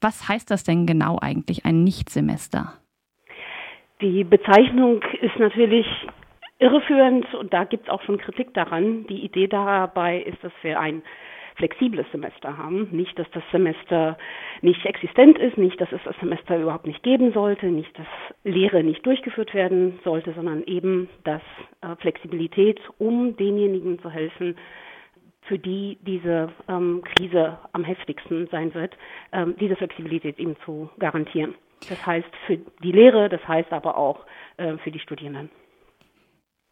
Was heißt das denn genau eigentlich, ein Nichtsemester? Die Bezeichnung ist natürlich irreführend und da gibt es auch schon Kritik daran. Die Idee dabei ist, dass wir ein flexibles Semester haben. Nicht, dass das Semester nicht existent ist, nicht, dass es das Semester überhaupt nicht geben sollte, nicht, dass Lehre nicht durchgeführt werden sollte, sondern eben, dass äh, Flexibilität, um denjenigen zu helfen, für die diese ähm, Krise am heftigsten sein wird, ähm, diese Flexibilität eben zu garantieren. Das heißt für die Lehre, das heißt aber auch äh, für die Studierenden.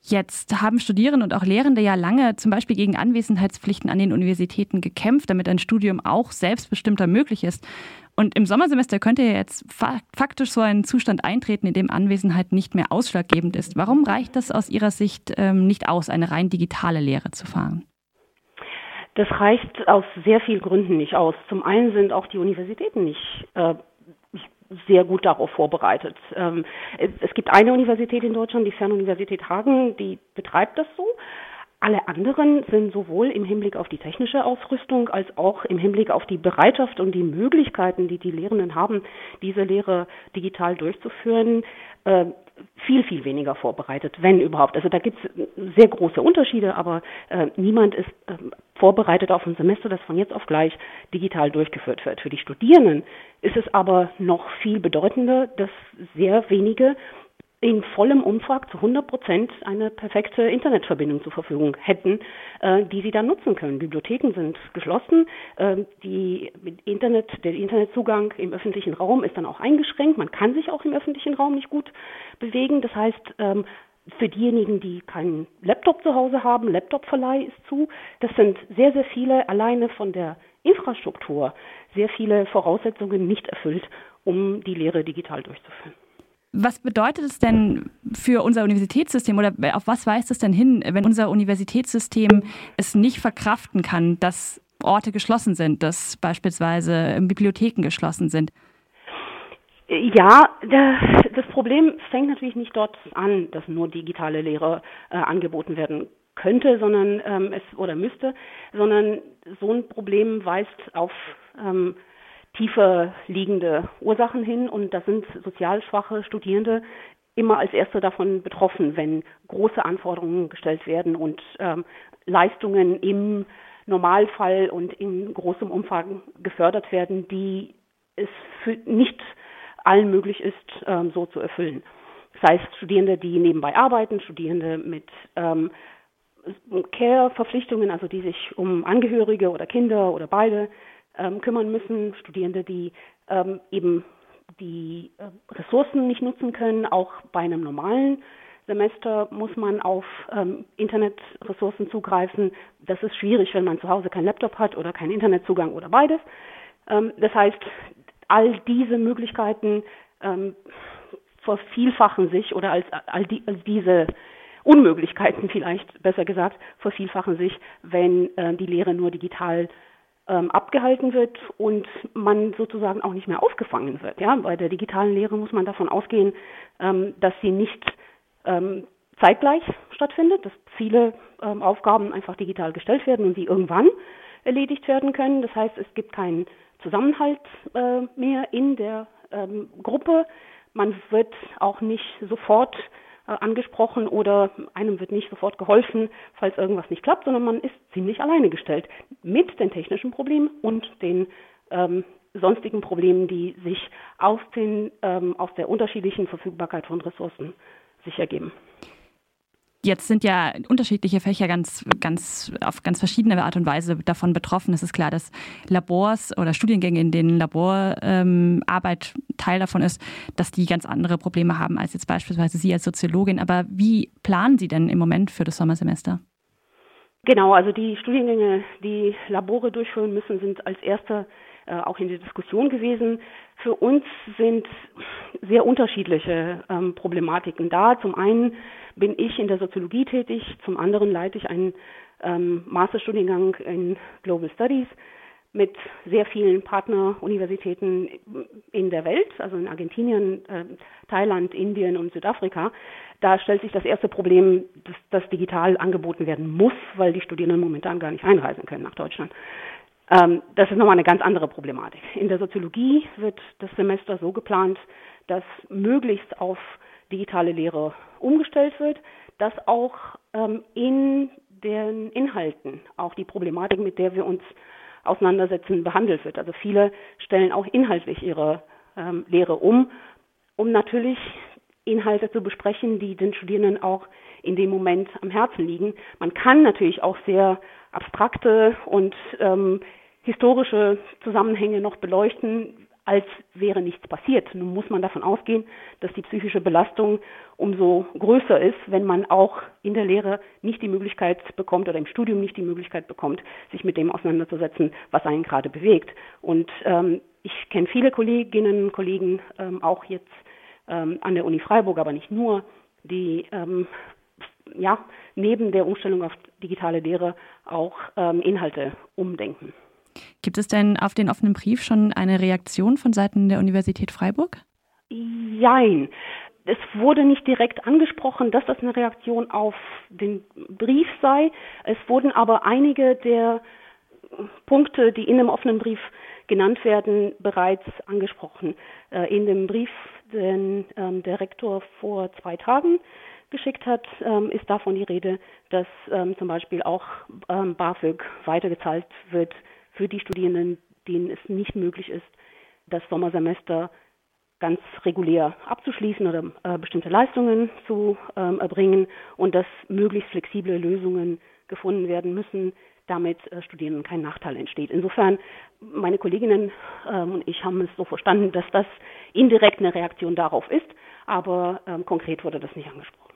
Jetzt haben Studierende und auch Lehrende ja lange zum Beispiel gegen Anwesenheitspflichten an den Universitäten gekämpft, damit ein Studium auch selbstbestimmter möglich ist. Und im Sommersemester könnte ja jetzt faktisch so ein Zustand eintreten, in dem Anwesenheit nicht mehr ausschlaggebend ist. Warum reicht das aus Ihrer Sicht ähm, nicht aus, eine rein digitale Lehre zu fahren? Das reicht aus sehr vielen Gründen nicht aus. Zum einen sind auch die Universitäten nicht äh, sehr gut darauf vorbereitet. Ähm, es gibt eine Universität in Deutschland, die Fernuniversität Hagen, die betreibt das so. Alle anderen sind sowohl im Hinblick auf die technische Ausrüstung als auch im Hinblick auf die Bereitschaft und die Möglichkeiten, die die Lehrenden haben, diese Lehre digital durchzuführen, äh, viel, viel weniger vorbereitet, wenn überhaupt. Also da gibt es sehr große Unterschiede, aber äh, niemand ist äh, vorbereitet auf ein Semester, das von jetzt auf gleich digital durchgeführt wird. Für die Studierenden ist es aber noch viel bedeutender, dass sehr wenige in vollem Umfang zu 100 Prozent eine perfekte Internetverbindung zur Verfügung hätten, äh, die sie dann nutzen können. Bibliotheken sind geschlossen, äh, die Internet, der Internetzugang im öffentlichen Raum ist dann auch eingeschränkt. Man kann sich auch im öffentlichen Raum nicht gut bewegen. Das heißt, ähm, für diejenigen, die keinen Laptop zu Hause haben, Laptopverleih ist zu. Das sind sehr, sehr viele alleine von der Infrastruktur, sehr viele Voraussetzungen nicht erfüllt, um die Lehre digital durchzuführen. Was bedeutet es denn für unser Universitätssystem oder auf was weist es denn hin, wenn unser Universitätssystem es nicht verkraften kann, dass Orte geschlossen sind, dass beispielsweise Bibliotheken geschlossen sind? Ja, das Problem fängt natürlich nicht dort an, dass nur digitale Lehre äh, angeboten werden könnte, sondern ähm, es oder müsste, sondern so ein Problem weist auf ähm, tiefer liegende Ursachen hin und da sind sozial schwache Studierende immer als Erste davon betroffen, wenn große Anforderungen gestellt werden und ähm, Leistungen im Normalfall und in großem Umfang gefördert werden, die es für nicht allen möglich ist, ähm, so zu erfüllen. Das heißt, Studierende, die nebenbei arbeiten, Studierende mit ähm, Care-Verpflichtungen, also die sich um Angehörige oder Kinder oder beide ähm, kümmern müssen, Studierende, die ähm, eben die äh, Ressourcen nicht nutzen können. Auch bei einem normalen Semester muss man auf ähm, Internetressourcen zugreifen. Das ist schwierig, wenn man zu Hause keinen Laptop hat oder keinen Internetzugang oder beides. Ähm, das heißt, all diese Möglichkeiten ähm, vervielfachen sich oder als, all die, als diese Unmöglichkeiten vielleicht besser gesagt vervielfachen sich, wenn äh, die Lehre nur digital ähm, abgehalten wird und man sozusagen auch nicht mehr aufgefangen wird. Ja, bei der digitalen Lehre muss man davon ausgehen, ähm, dass sie nicht ähm, zeitgleich stattfindet, dass viele Aufgaben einfach digital gestellt werden und sie irgendwann erledigt werden können. Das heißt, es gibt keinen Zusammenhalt äh, mehr in der Gruppe. Man wird auch nicht sofort angesprochen oder einem wird nicht sofort geholfen, falls irgendwas nicht klappt, sondern man ist ziemlich alleine gestellt mit den technischen Problemen und den ähm, sonstigen Problemen, die sich aus, den, ähm, aus der unterschiedlichen Verfügbarkeit von Ressourcen sich ergeben. Jetzt sind ja unterschiedliche Fächer ganz, ganz auf ganz verschiedene Art und Weise davon betroffen. Es ist klar, dass Labors oder Studiengänge, in denen Laborarbeit ähm, Teil davon ist, dass die ganz andere Probleme haben als jetzt beispielsweise Sie als Soziologin. Aber wie planen Sie denn im Moment für das Sommersemester? Genau, also die Studiengänge, die Labore durchführen müssen, sind als erster äh, auch in der Diskussion gewesen. Für uns sind sehr unterschiedliche ähm, Problematiken da. Zum einen bin ich in der Soziologie tätig, zum anderen leite ich einen ähm, Masterstudiengang in Global Studies mit sehr vielen Partneruniversitäten in der Welt, also in Argentinien, äh, Thailand, Indien und Südafrika. Da stellt sich das erste Problem, dass das digital angeboten werden muss, weil die Studierenden momentan gar nicht einreisen können nach Deutschland. Ähm, das ist nochmal eine ganz andere Problematik. In der Soziologie wird das Semester so geplant, dass möglichst auf digitale Lehre umgestellt wird, dass auch ähm, in den Inhalten auch die Problematik, mit der wir uns auseinandersetzen, behandelt wird. Also viele stellen auch inhaltlich ihre ähm, Lehre um, um natürlich Inhalte zu besprechen, die den Studierenden auch in dem Moment am Herzen liegen. Man kann natürlich auch sehr abstrakte und ähm, historische Zusammenhänge noch beleuchten, als wäre nichts passiert. Nun muss man davon ausgehen, dass die psychische Belastung umso größer ist, wenn man auch in der Lehre nicht die Möglichkeit bekommt oder im Studium nicht die Möglichkeit bekommt, sich mit dem auseinanderzusetzen, was einen gerade bewegt. Und ähm, ich kenne viele Kolleginnen und Kollegen, ähm, auch jetzt ähm, an der Uni Freiburg, aber nicht nur, die ähm, ja, neben der Umstellung auf digitale Lehre auch ähm, Inhalte umdenken. Gibt es denn auf den offenen Brief schon eine Reaktion von Seiten der Universität Freiburg? Jein. Es wurde nicht direkt angesprochen, dass das eine Reaktion auf den Brief sei. Es wurden aber einige der Punkte, die in dem offenen Brief genannt werden, bereits angesprochen. Äh, in dem Brief, den ähm, der Rektor vor zwei Tagen geschickt hat, ähm, ist davon die Rede, dass ähm, zum Beispiel auch BAföG weitergezahlt wird für die Studierenden, denen es nicht möglich ist, das Sommersemester ganz regulär abzuschließen oder äh, bestimmte Leistungen zu ähm, erbringen und dass möglichst flexible Lösungen gefunden werden müssen, damit äh, Studierenden kein Nachteil entsteht. Insofern, meine Kolleginnen ähm, und ich haben es so verstanden, dass das indirekt eine Reaktion darauf ist, aber ähm, konkret wurde das nicht angesprochen.